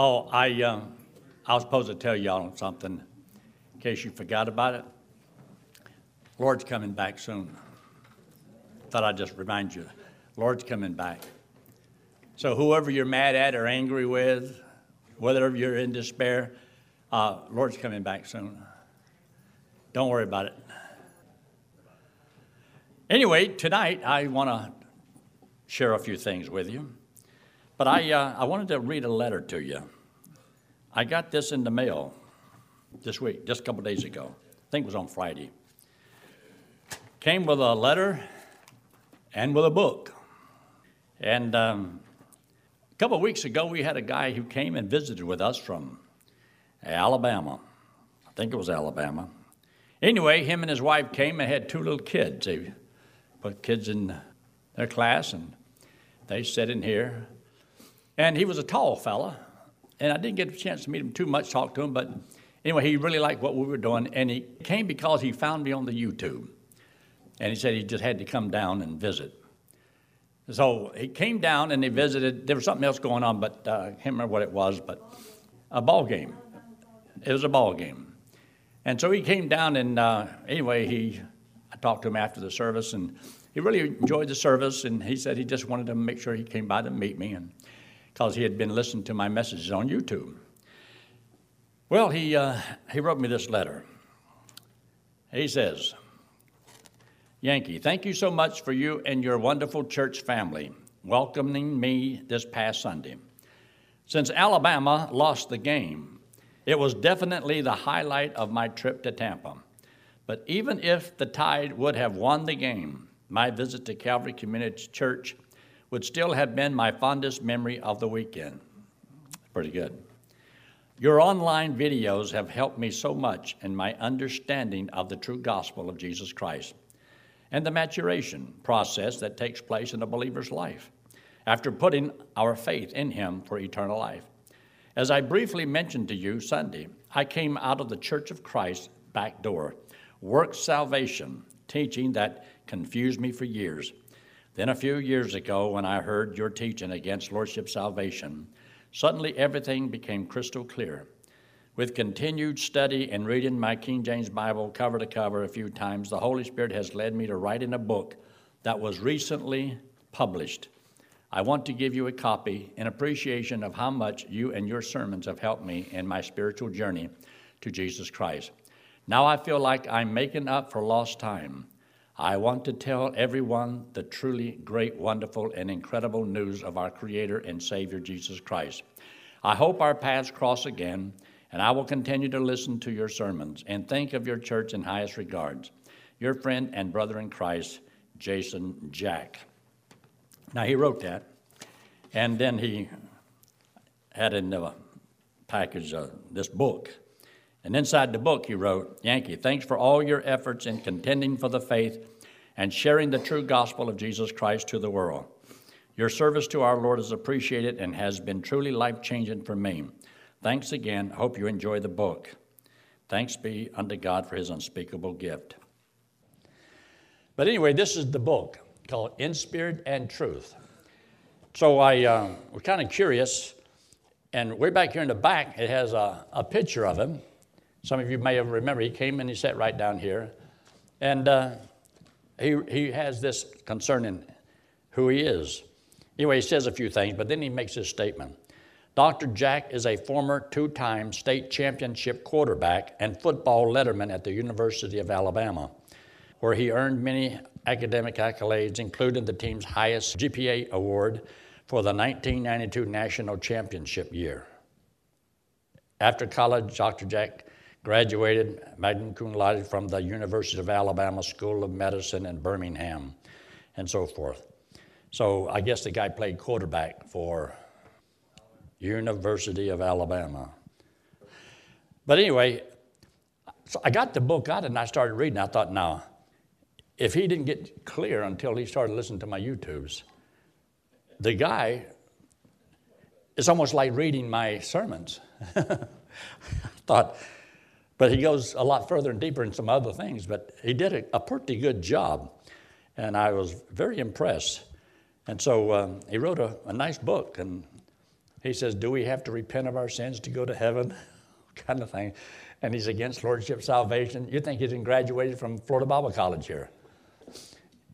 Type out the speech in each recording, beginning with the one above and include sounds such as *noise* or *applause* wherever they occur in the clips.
Oh, I, uh, I was supposed to tell y'all something in case you forgot about it. Lord's coming back soon. Thought I'd just remind you. Lord's coming back. So, whoever you're mad at or angry with, whether you're in despair, uh, Lord's coming back soon. Don't worry about it. Anyway, tonight I want to share a few things with you. But I, uh, I wanted to read a letter to you. I got this in the mail this week, just a couple days ago. I think it was on Friday. Came with a letter and with a book. And um, a couple of weeks ago, we had a guy who came and visited with us from Alabama. I think it was Alabama. Anyway, him and his wife came and had two little kids. They put kids in their class, and they sat in here. And he was a tall fella, and I didn't get a chance to meet him too much, talk to him, but anyway, he really liked what we were doing, and he came because he found me on the YouTube. And he said he just had to come down and visit. So he came down and he visited. There was something else going on, but uh, I can't remember what it was, but a ball game. It was a ball game. And so he came down, and uh, anyway, he, I talked to him after the service, and he really enjoyed the service, and he said he just wanted to make sure he came by to meet me, and because he had been listening to my messages on YouTube. Well, he, uh, he wrote me this letter. He says, Yankee, thank you so much for you and your wonderful church family welcoming me this past Sunday. Since Alabama lost the game, it was definitely the highlight of my trip to Tampa. But even if the Tide would have won the game, my visit to Calvary Community Church would still have been my fondest memory of the weekend. Pretty good. Your online videos have helped me so much in my understanding of the true gospel of Jesus Christ and the maturation process that takes place in a believer's life after putting our faith in Him for eternal life. As I briefly mentioned to you Sunday, I came out of the Church of Christ back door, work salvation, teaching that confused me for years. Then, a few years ago, when I heard your teaching against Lordship salvation, suddenly everything became crystal clear. With continued study and reading my King James Bible cover to cover a few times, the Holy Spirit has led me to write in a book that was recently published. I want to give you a copy in appreciation of how much you and your sermons have helped me in my spiritual journey to Jesus Christ. Now I feel like I'm making up for lost time. I want to tell everyone the truly great, wonderful, and incredible news of our Creator and Savior Jesus Christ. I hope our paths cross again and I will continue to listen to your sermons and think of your church in highest regards. Your friend and brother in Christ, Jason Jack. Now, he wrote that, and then he had in the package uh, this book. And inside the book, he wrote, Yankee, thanks for all your efforts in contending for the faith and sharing the true gospel of Jesus Christ to the world. Your service to our Lord is appreciated and has been truly life changing for me. Thanks again. Hope you enjoy the book. Thanks be unto God for his unspeakable gift. But anyway, this is the book called In Spirit and Truth. So I uh, was kind of curious, and way back here in the back, it has a, a picture of him. Some of you may remember he came and he sat right down here, and uh, he he has this concerning who he is. Anyway, he says a few things, but then he makes this statement. Dr. Jack is a former two time state championship quarterback and football letterman at the University of Alabama, where he earned many academic accolades, including the team's highest GPA award for the 1992 national championship year. After college, Dr. Jack graduated magna cum laude from the University of Alabama School of Medicine in Birmingham and so forth. So I guess the guy played quarterback for University of Alabama. But anyway, so I got the book out and I started reading. I thought, now, if he didn't get clear until he started listening to my YouTubes, the guy, it's almost like reading my sermons. *laughs* I thought, but he goes a lot further and deeper in some other things, but he did a, a pretty good job. And I was very impressed. And so um, he wrote a, a nice book, and He says, Do we have to repent of our sins to go to heaven? *laughs* kind of thing. And he's against Lordship salvation. You think he's graduated from Florida Bible College here.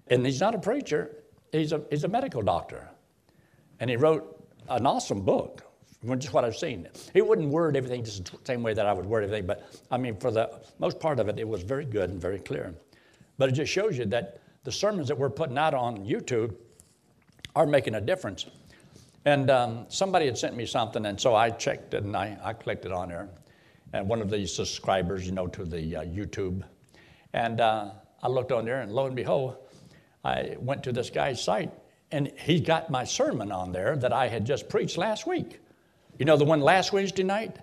And he's not a preacher, he's a, he's a medical doctor. And he wrote an awesome book, just what I've seen. He wouldn't word everything just the same way that I would word everything, but I mean, for the most part of it, it was very good and very clear. But it just shows you that the sermons that we're putting out on YouTube are making a difference. And um, somebody had sent me something, and so I checked it and I, I clicked it on there. And one of the subscribers, you know, to the uh, YouTube. And uh, I looked on there, and lo and behold, I went to this guy's site, and he got my sermon on there that I had just preached last week. You know, the one last Wednesday night?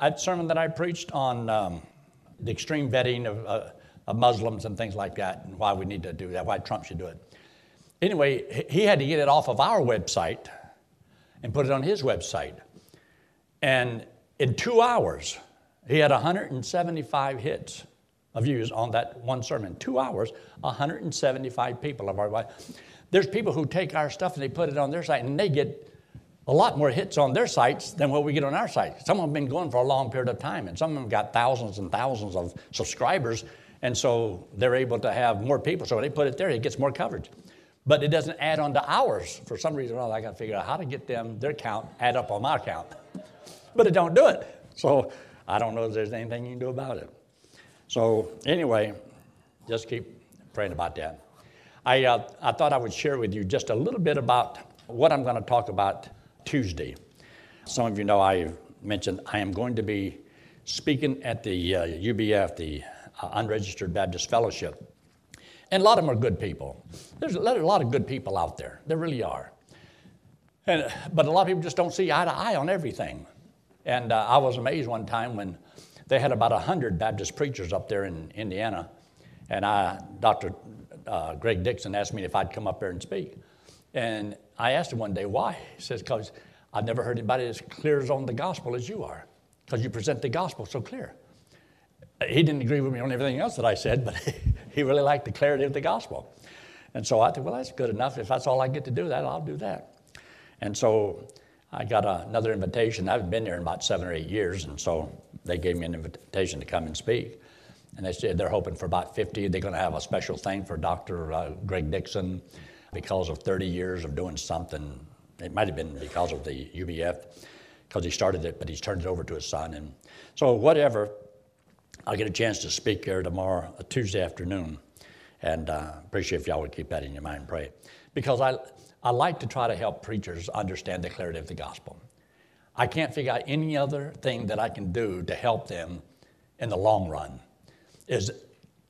That sermon that I preached on um, the extreme vetting of, uh, of Muslims and things like that, and why we need to do that, why Trump should do it. Anyway, he had to get it off of our website and put it on his website. And in two hours, he had 175 hits of views on that one sermon. Two hours, 175 people of our There's people who take our stuff and they put it on their site and they get a lot more hits on their sites than what we get on our site. Some of them have been going for a long period of time, and some of them got thousands and thousands of subscribers, and so they're able to have more people. So when they put it there, it gets more coverage but it doesn't add on to ours. For some reason or other, I got to figure out how to get them, their count, add up on my count. But it don't do it. So I don't know if there's anything you can do about it. So anyway, just keep praying about that. I, uh, I thought I would share with you just a little bit about what I'm going to talk about Tuesday. Some of you know I mentioned I am going to be speaking at the uh, UBF, the uh, Unregistered Baptist Fellowship, and a lot of them are good people. There's a lot of good people out there. There really are. And, but a lot of people just don't see eye to eye on everything. And uh, I was amazed one time when they had about 100 Baptist preachers up there in Indiana. And I, Dr. Uh, Greg Dixon asked me if I'd come up there and speak. And I asked him one day why. He says, because I've never heard anybody as clear as on the gospel as you are, because you present the gospel so clear. He didn't agree with me on everything else that I said, but *laughs* he really liked the clarity of the gospel. And so I thought, well, that's good enough. If that's all I get to do, that I'll do that. And so I got another invitation. I've been there in about seven or eight years, and so they gave me an invitation to come and speak. And they said they're hoping for about 50. They're going to have a special thing for Dr. Uh, Greg Dixon because of 30 years of doing something. It might have been because of the UBF, because he started it, but he's turned it over to his son. And so, whatever, I'll get a chance to speak here tomorrow, uh, Tuesday afternoon, and uh, appreciate if y'all would keep that in your mind and pray. Because I, I like to try to help preachers understand the clarity of the gospel. I can't figure out any other thing that I can do to help them in the long run is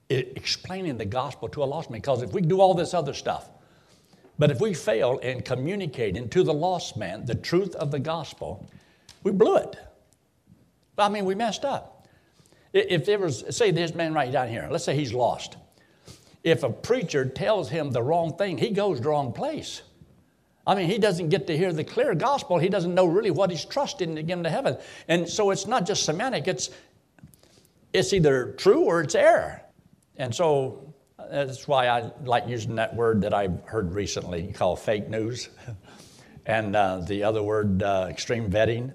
explaining the gospel to a lost man. Because if we do all this other stuff, but if we fail in communicating to the lost man the truth of the gospel, we blew it. I mean, we messed up. If there was, say this man right down here, let's say he's lost. If a preacher tells him the wrong thing, he goes the wrong place. I mean, he doesn't get to hear the clear gospel. He doesn't know really what he's trusting to get into heaven. And so it's not just semantic, it's, it's either true or it's error. And so that's why I like using that word that I've heard recently called fake news. *laughs* and uh, the other word, uh, extreme vetting.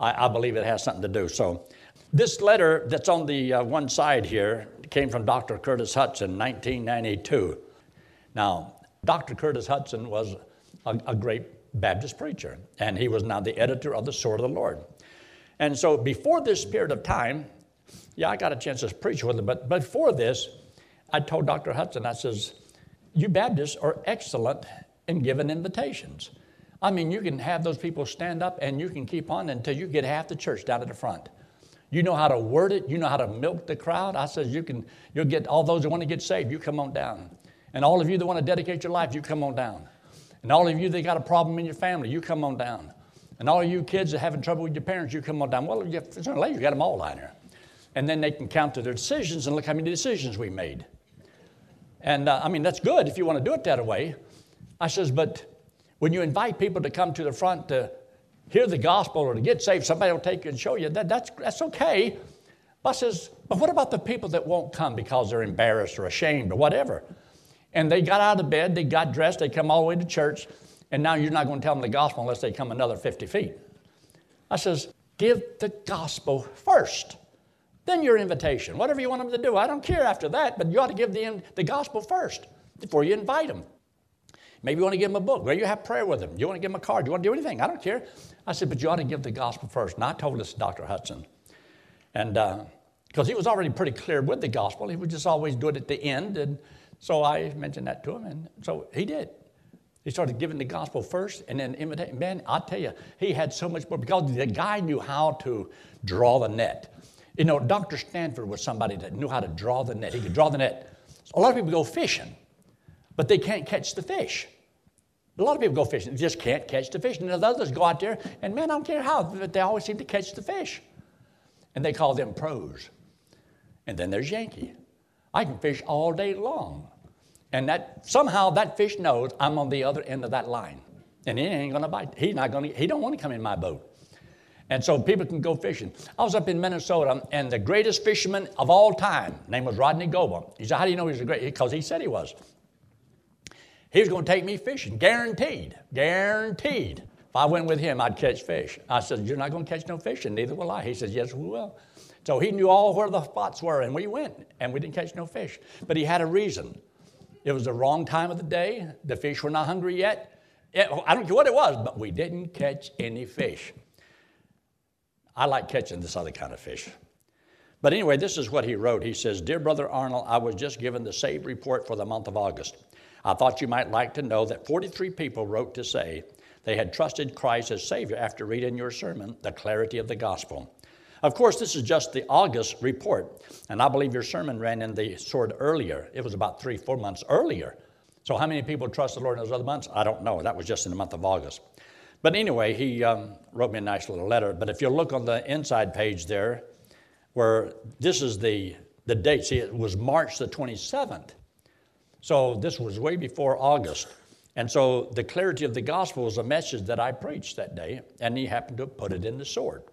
I, I believe it has something to do. So this letter that's on the uh, one side here came from Dr. Curtis Hutson, 1992. Now, Dr. Curtis Hutson was a, a great Baptist preacher, and he was now the editor of the Sword of the Lord. And so, before this period of time, yeah, I got a chance to preach with him, but before this, I told Dr. Hutson, I says, you Baptists are excellent in giving invitations. I mean, you can have those people stand up and you can keep on until you get half the church down at the front. You know how to word it. You know how to milk the crowd. I says you can. You'll get all those that want to get saved. You come on down, and all of you that want to dedicate your life, you come on down, and all of you that got a problem in your family, you come on down, and all of you kids that are having trouble with your parents, you come on down. Well, you, later, you got them all down here, and then they can count to their decisions and look how many decisions we made. And uh, I mean that's good if you want to do it that way. I says, but when you invite people to come to the front to hear the gospel or to get saved, somebody will take you and show you. That, that's, that's okay. But says, but what about the people that won't come because they're embarrassed or ashamed or whatever? And they got out of bed, they got dressed, they come all the way to church, and now you're not going to tell them the gospel unless they come another 50 feet. I says, give the gospel first. Then your invitation. Whatever you want them to do. I don't care after that, but you ought to give the, the gospel first before you invite them. Maybe you want to give them a book. Maybe you have prayer with them. You want to give them a card. You want to do anything. I don't care. I said, but you ought to give the gospel first. And I told this to Dr. Hutson. And because uh, he was already pretty clear with the gospel, he would just always do it at the end. And so I mentioned that to him. And so he did. He started giving the gospel first and then imitating. Man, I'll tell you, he had so much more because the guy knew how to draw the net. You know, Dr. Stanford was somebody that knew how to draw the net. He could draw the net. A lot of people go fishing, but they can't catch the fish. A lot of people go fishing, they just can't catch the fish. And the others go out there, and man, I don't care how, but they always seem to catch the fish. And they call them pros. And then there's Yankee. I can fish all day long. And that somehow that fish knows I'm on the other end of that line. And he ain't gonna bite. He's not gonna, he don't want to come in my boat. And so people can go fishing. I was up in Minnesota, and the greatest fisherman of all time, name was Rodney Goble. He said, How do you know he's a great? Because he said he was. He was going to take me fishing, guaranteed, guaranteed. If I went with him, I'd catch fish. I said, You're not going to catch no fish, and neither will I. He said, Yes, we will. So he knew all where the spots were, and we went, and we didn't catch no fish. But he had a reason. It was the wrong time of the day. The fish were not hungry yet. It, I don't care what it was, but we didn't catch any fish. I like catching this other kind of fish. But anyway, this is what he wrote. He says, Dear Brother Arnold, I was just given the save report for the month of August. I thought you might like to know that 43 people wrote to say they had trusted Christ as Savior after reading your sermon, The Clarity of the Gospel. Of course, this is just the August report, and I believe your sermon ran in the sword earlier. It was about three, four months earlier. So, how many people trust the Lord in those other months? I don't know. That was just in the month of August. But anyway, he um, wrote me a nice little letter. But if you look on the inside page there, where this is the, the date, see, it was March the 27th. So this was way before August. And so the clarity of the gospel was a message that I preached that day, and he happened to put it in the sword.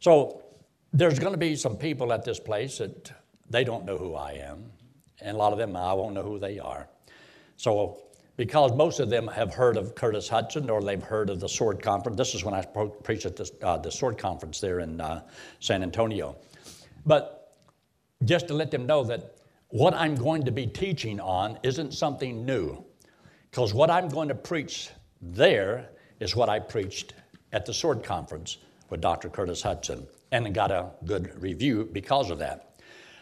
So there's going to be some people at this place that they don't know who I am, and a lot of them I won't know who they are. So because most of them have heard of Curtis Hutson or they've heard of the Sword Conference. This is when I preached at the, uh, the Sword Conference there in uh, San Antonio. But just to let them know that what I'm going to be teaching on isn't something new, because what I'm going to preach there is what I preached at the Sword Conference with Dr. Curtis Hutson and got a good review because of that.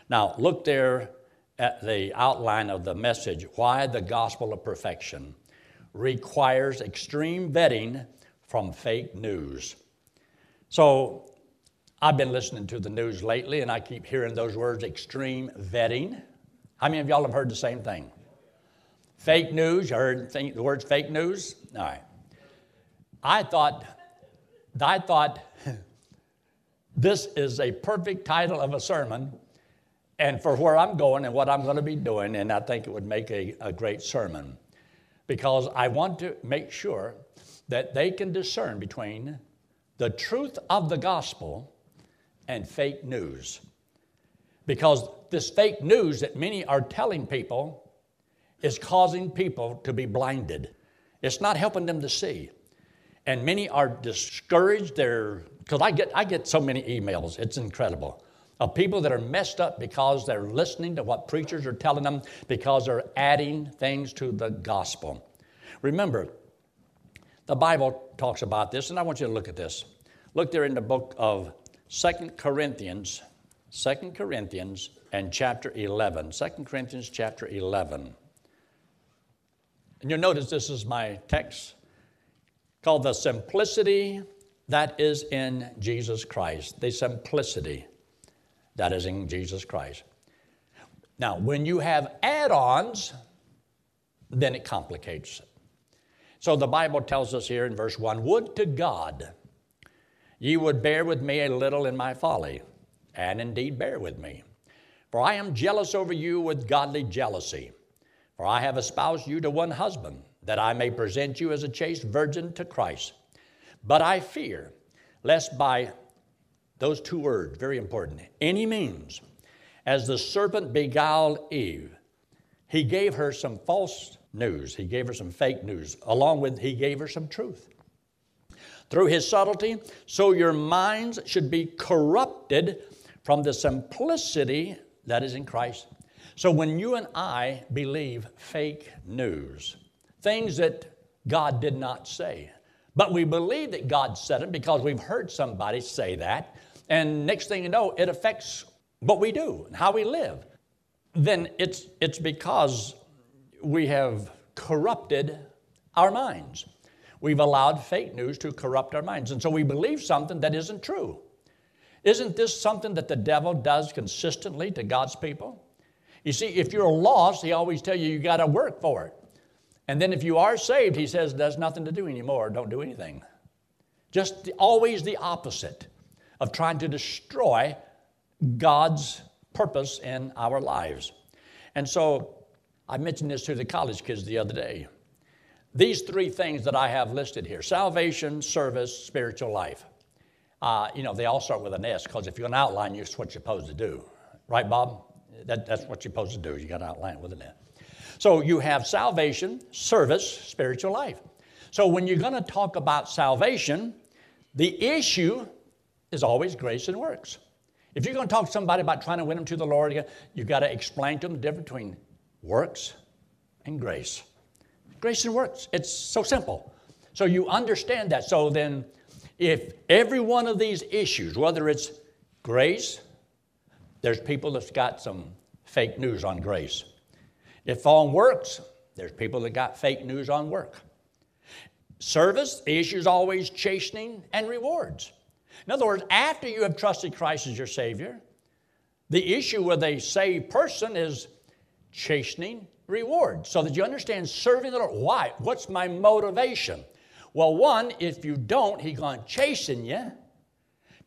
Now, look there the outline of the message why the gospel of perfection requires extreme vetting from fake news. So, I've been listening to the news lately and I keep hearing those words extreme vetting. How many of y'all have heard the same thing? Fake news, you heard the words fake news? All right. I thought, I thought *laughs* this is a perfect title of a sermon and for where I'm going and what I'm going to be doing, and I think it would make a, a great sermon because I want to make sure that they can discern between the truth of the gospel and fake news. Because this fake news that many are telling people is causing people to be blinded. It's not helping them to see. And many are discouraged. They're, because I get, I get so many emails, it's incredible of people that are messed up because they're listening to what preachers are telling them, because they're adding things to the gospel. Remember, the Bible talks about this, and I want you to look at this. Look there in the book of Second Corinthians, Second Corinthians and chapter 11. 2 Corinthians chapter 11. And you'll notice this is my text called The Simplicity That Is in Jesus Christ. The Simplicity that is in Jesus Christ. Now, when you have add ons, then it complicates it. So the Bible tells us here in verse 1 Would to God ye would bear with me a little in my folly, and indeed bear with me. For I am jealous over you with godly jealousy. For I have espoused you to one husband, that I may present you as a chaste virgin to Christ. But I fear, lest by those two words, very important. Any means. As the serpent beguiled Eve, he gave her some false news. He gave her some fake news, along with he gave her some truth. through his subtlety, so your minds should be corrupted from the simplicity that is in Christ. So when you and I believe fake news, things that God did not say, but we believe that God said it because we've heard somebody say that, and next thing you know, it affects what we do and how we live, then it's, it's because we have corrupted our minds. We've allowed fake news to corrupt our minds. And so we believe something that isn't true. Isn't this something that the devil does consistently to God's people? You see, if you're lost, he always tell you you got to work for it. And then if you are saved, he says there's nothing to do anymore, don't do anything. Just the, always the opposite of trying to destroy God's purpose in our lives. And so I mentioned this to the college kids the other day. These three things that I have listed here salvation, service, spiritual life. Uh, you know, they all start with an S because if you're an outline, it's what you're supposed to do. Right, Bob? That, that's what you're supposed to do. You got to outline with an S. So you have salvation, service, spiritual life. So when you're going to talk about salvation, the issue is always grace and works. If you're going to talk to somebody about trying to win them to the Lord, you've got to explain to them the difference between works and grace. Grace and works. It's so simple. So you understand that. So then, if every one of these issues, whether it's grace, there's people that's got some fake news on grace. If on works, there's people that got fake news on work. Service, the issue is always chastening and rewards. In other words, after you have trusted Christ as your Savior, the issue with a saved person is chastening reward so that you understand serving the Lord. Why? What's my motivation? Well, one, if you don't, He's going to chasten you.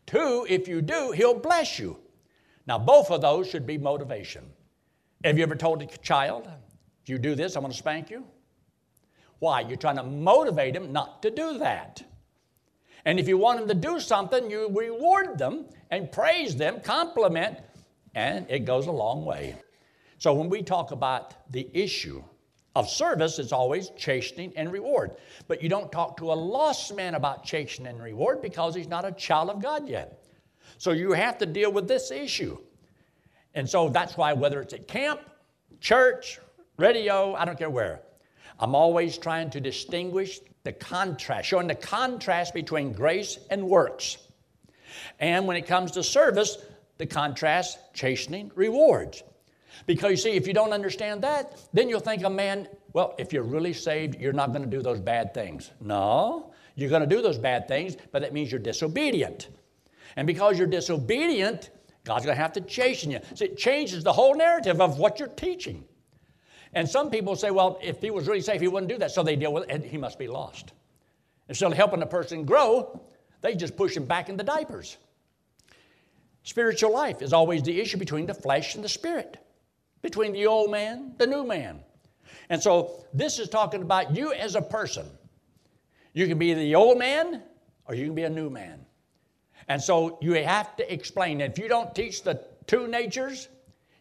Two, if you do, He'll bless you. Now, both of those should be motivation. Have you ever told a child, if you do this, I'm going to spank you? Why? You're trying to motivate him not to do that. And if you want them to do something, you reward them and praise them, compliment, and it goes a long way. So when we talk about the issue of service, it's always chastening and reward. But you don't talk to a lost man about chastening and reward because he's not a child of God yet. So you have to deal with this issue. And so that's why, whether it's at camp, church, radio, I don't care where, I'm always trying to distinguish the contrast, showing the contrast between grace and works. And when it comes to service, the contrast, chastening, rewards. Because you see, if you don't understand that, then you'll think a man, well, if you're really saved, you're not going to do those bad things. No, you're going to do those bad things, but that means you're disobedient. And because you're disobedient, God's going to have to chasten you. So it changes the whole narrative of what you're teaching. And some people say, well, if he was really safe, he wouldn't do that. So they deal with it, he must be lost. Instead of helping the person grow, they just push him back in the diapers. Spiritual life is always the issue between the flesh and the spirit, between the old man, the new man. And so this is talking about you as a person. You can be the old man or you can be a new man. And so you have to explain. If you don't teach the two natures,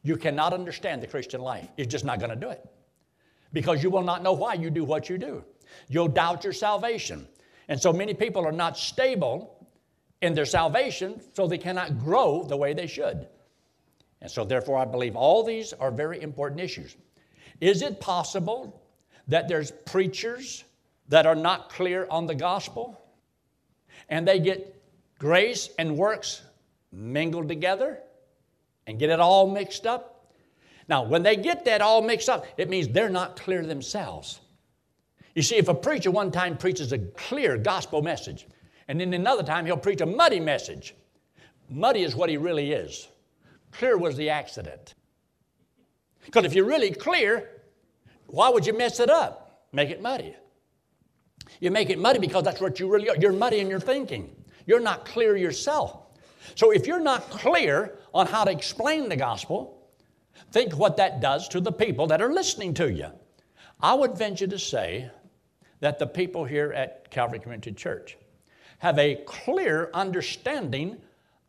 you cannot understand the Christian life. You're just not going to do it because you will not know why you do what you do. You'll doubt your salvation. And so many people are not stable in their salvation, so they cannot grow the way they should. And so, therefore, I believe all these are very important issues. Is it possible that there's preachers that are not clear on the gospel and they get grace and works mingled together? And get it all mixed up. Now, when they get that all mixed up, it means they're not clear themselves. You see, if a preacher one time preaches a clear gospel message, and then another time he'll preach a muddy message, muddy is what he really is. Clear was the accident. Because if you're really clear, why would you mess it up? Make it muddy. You make it muddy because that's what you really are. You're muddy in your thinking. You're not clear yourself. So if you're not clear on how to explain the gospel, think what that does to the people that are listening to you. I would venture to say that the people here at Calvary Community Church have a clear understanding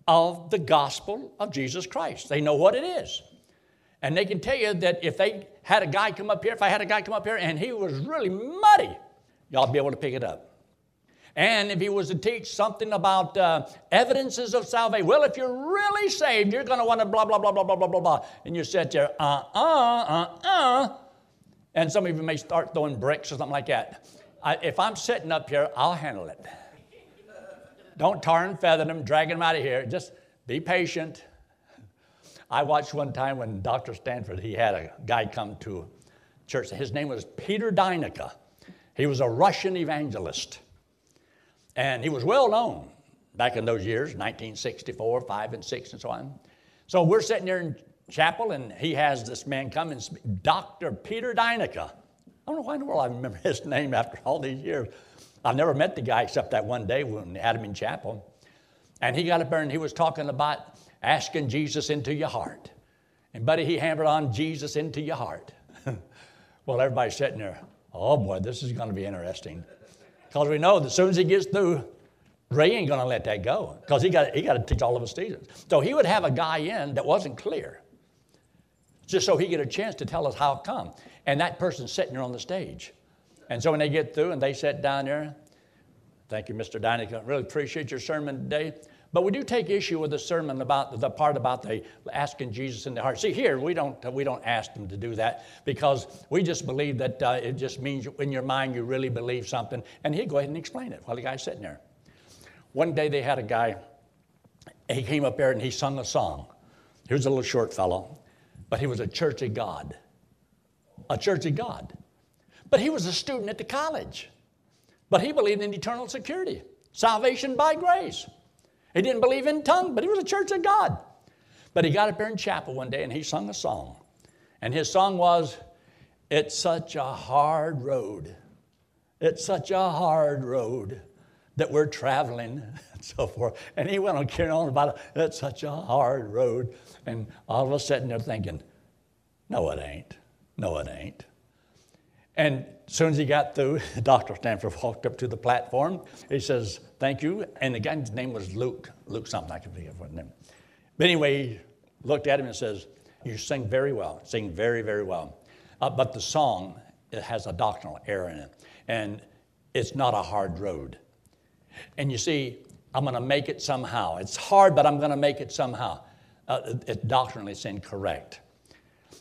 of the gospel of Jesus Christ. They know what it is. And they can tell you that if they had a guy come up here, if I had a guy come up here and he was really muddy, y'all be able to pick it up. And if he was to teach something about uh, evidences of salvation, well, if you're really saved, you're going to want to blah, blah, blah, blah, blah, blah, blah, blah. And you sit there, uh, uh, uh, uh. And some of you may start throwing bricks or something like that. I, if I'm sitting up here, I'll handle it. Don't tar and feather them, dragging them out of here. Just be patient. I watched one time when Dr. Stanford, he had a guy come to church. His name was Peter Deyneka. He was a Russian evangelist. And he was well known back in those years, 1964, 5 and 6 and so on. So we're sitting there in chapel and he has this man come and speak, Dr. Peter Deyneka. I don't know why in the world I remember *laughs* his name after all these years. I've never met the guy except that one day when we had him in chapel. And he got up there and he was talking about asking Jesus into your heart. And buddy, he hammered on Jesus into your heart. *laughs* well, everybody's sitting there, oh boy, this is going to be interesting. Because we know that as soon as he gets through, Ray ain't going to let that go because he got, he got to teach all of his students. So he would have a guy in that wasn't clear just so he get a chance to tell us how come. And that person's sitting there on the stage. And so when they get through and they sit down there, thank you, Mr. Deyneka. Really appreciate your sermon today. But we do take issue with the sermon about the part about the asking Jesus in the heart. See, here we don't we don't ask them to do that because we just believe that uh, it just means in your mind you really believe something. And he'd go ahead and explain it while the guy's sitting there. One day they had a guy. He came up there and he sung a song. He was a little short fellow, but he was a Church of God. A Church of God. But he was a student at the college. But he believed in eternal security, salvation by grace. He didn't believe in tongue, but he was a church of God. But he got up there in chapel one day and he sung a song. And his song was, It's such a hard road. It's such a hard road that we're traveling *laughs* and so forth. And he went on carrying on about it. It's such a hard road. And all of a sudden they're thinking, no, it ain't. No, it ain't. And as soon as he got through, *laughs* Dr. Stanford walked up to the platform. He says, Thank you. And the guy's name was Luke. Luke something, I can forget what name. But anyway, he looked at him and says, You sing very well. Sing very, very well. Uh, but the song, it has a doctrinal error in it. And it's not a hard road. And you see, I'm going to make it somehow. It's hard, but I'm going to make it somehow. Uh, doctrinally, incorrect.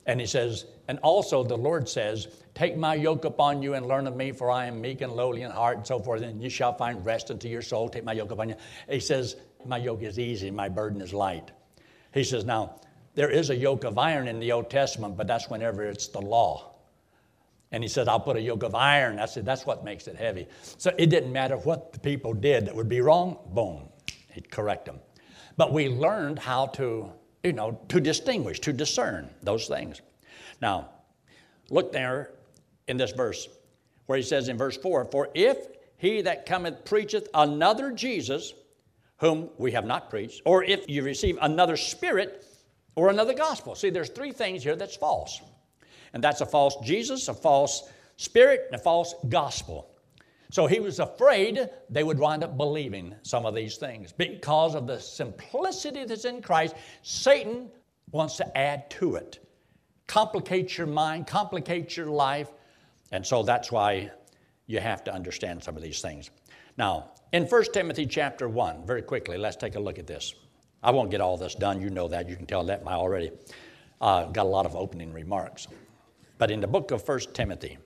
And he says, and also the Lord says, Take my yoke upon you and learn of me, for I am meek and lowly in heart, and so forth, and you shall find rest unto your soul. Take my yoke upon you. He says, My yoke is easy, my burden is light. He says, Now, there is a yoke of iron in the Old Testament, but that's whenever it's the law. And he said, I'll put a yoke of iron. I said, that's what makes it heavy. So it didn't matter what the people did that would be wrong, boom, he'd correct them. But we learned how to you know, to distinguish, to discern those things. Now, look there in this verse where he says in verse 4 For if he that cometh preacheth another Jesus, whom we have not preached, or if you receive another spirit or another gospel. See, there's three things here that's false. And that's a false Jesus, a false spirit, and a false gospel. So he was afraid they would wind up believing some of these things. Because of the simplicity that's in Christ, Satan wants to add to it, complicate your mind, complicate your life. And so that's why you have to understand some of these things. Now, in 1 Timothy chapter 1, very quickly, let's take a look at this. I won't get all this done, you know that, you can tell that by already. Uh, got a lot of opening remarks. But in the book of 1 Timothy,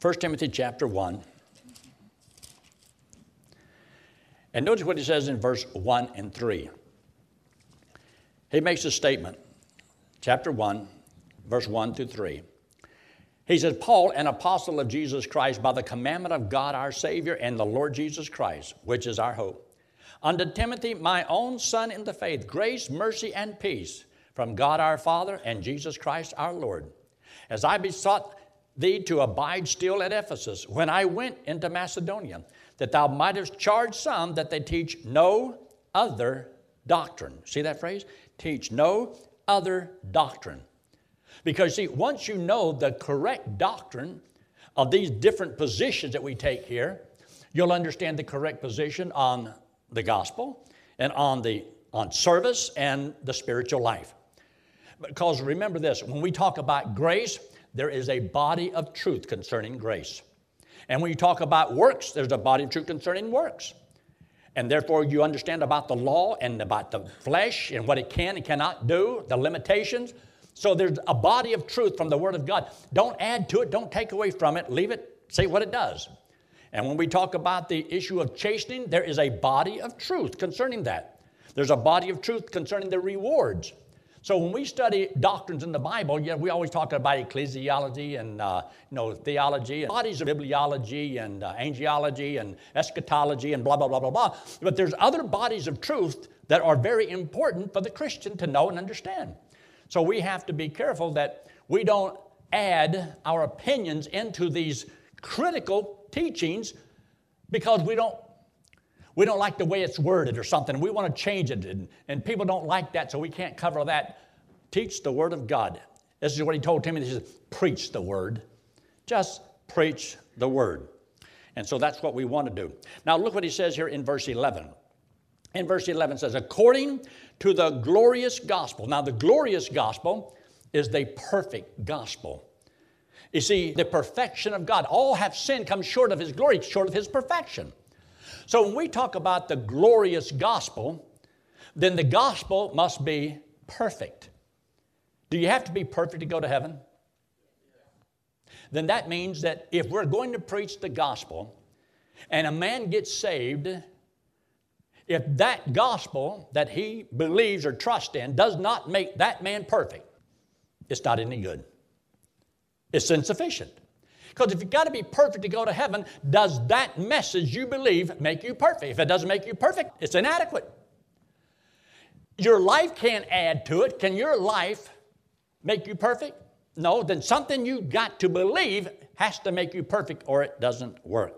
1 Timothy chapter 1. And notice what he says in verse 1 and 3. He makes a statement, chapter 1, verse 1 through 3. He says, Paul, an apostle of Jesus Christ, by the commandment of God our Savior and the Lord Jesus Christ, which is our hope. Unto Timothy, my own son in the faith, grace, mercy, and peace from God our Father and Jesus Christ our Lord. As I besought thee to abide still at Ephesus when I went into Macedonia, that thou mightest charge some that they teach no other doctrine. See that phrase? Teach no other doctrine. Because, see, once you know the correct doctrine of these different positions that we take here, you'll understand the correct position on the gospel and on the on service and the spiritual life. Because remember this, when we talk about grace, there is a body of truth concerning grace. And when you talk about works, there's a body of truth concerning works. And therefore, you understand about the law and about the flesh and what it can and cannot do, the limitations. So there's a body of truth from the Word of God. Don't add to it, don't take away from it, leave it, see what it does. And when we talk about the issue of chastening, there is a body of truth concerning that. There's a body of truth concerning the rewards. So when we study doctrines in the Bible, yeah, we always talk about ecclesiology and uh, you know theology, and bodies of bibliology and uh, angelology and eschatology and blah blah blah blah blah. But there's other bodies of truth that are very important for the Christian to know and understand. So we have to be careful that we don't add our opinions into these critical teachings because we don't we don't like the way it's worded or something. We want to change it, and, and people don't like that, so we can't cover that. Teach the Word of God. This is what he told Timothy. He says, Preach the Word. Just preach the Word. And so that's what we want to do. Now, look what he says here in verse 11. In verse 11 says, According to the glorious gospel. Now, the glorious gospel is the perfect gospel. You see, the perfection of God. All have sinned, come short of His glory, short of His perfection. So when we talk about the glorious gospel, then the gospel must be perfect. Do you have to be perfect to go to heaven? Then that means that if we're going to preach the gospel and a man gets saved, if that gospel that he believes or trusts in does not make that man perfect, it's not any good. It's insufficient. Because if you've got to be perfect to go to heaven, does that message you believe make you perfect? If it doesn't make you perfect, it's inadequate. Your life can't add to it. Can your life make you perfect? No, then something you've got to believe has to make you perfect or it doesn't work.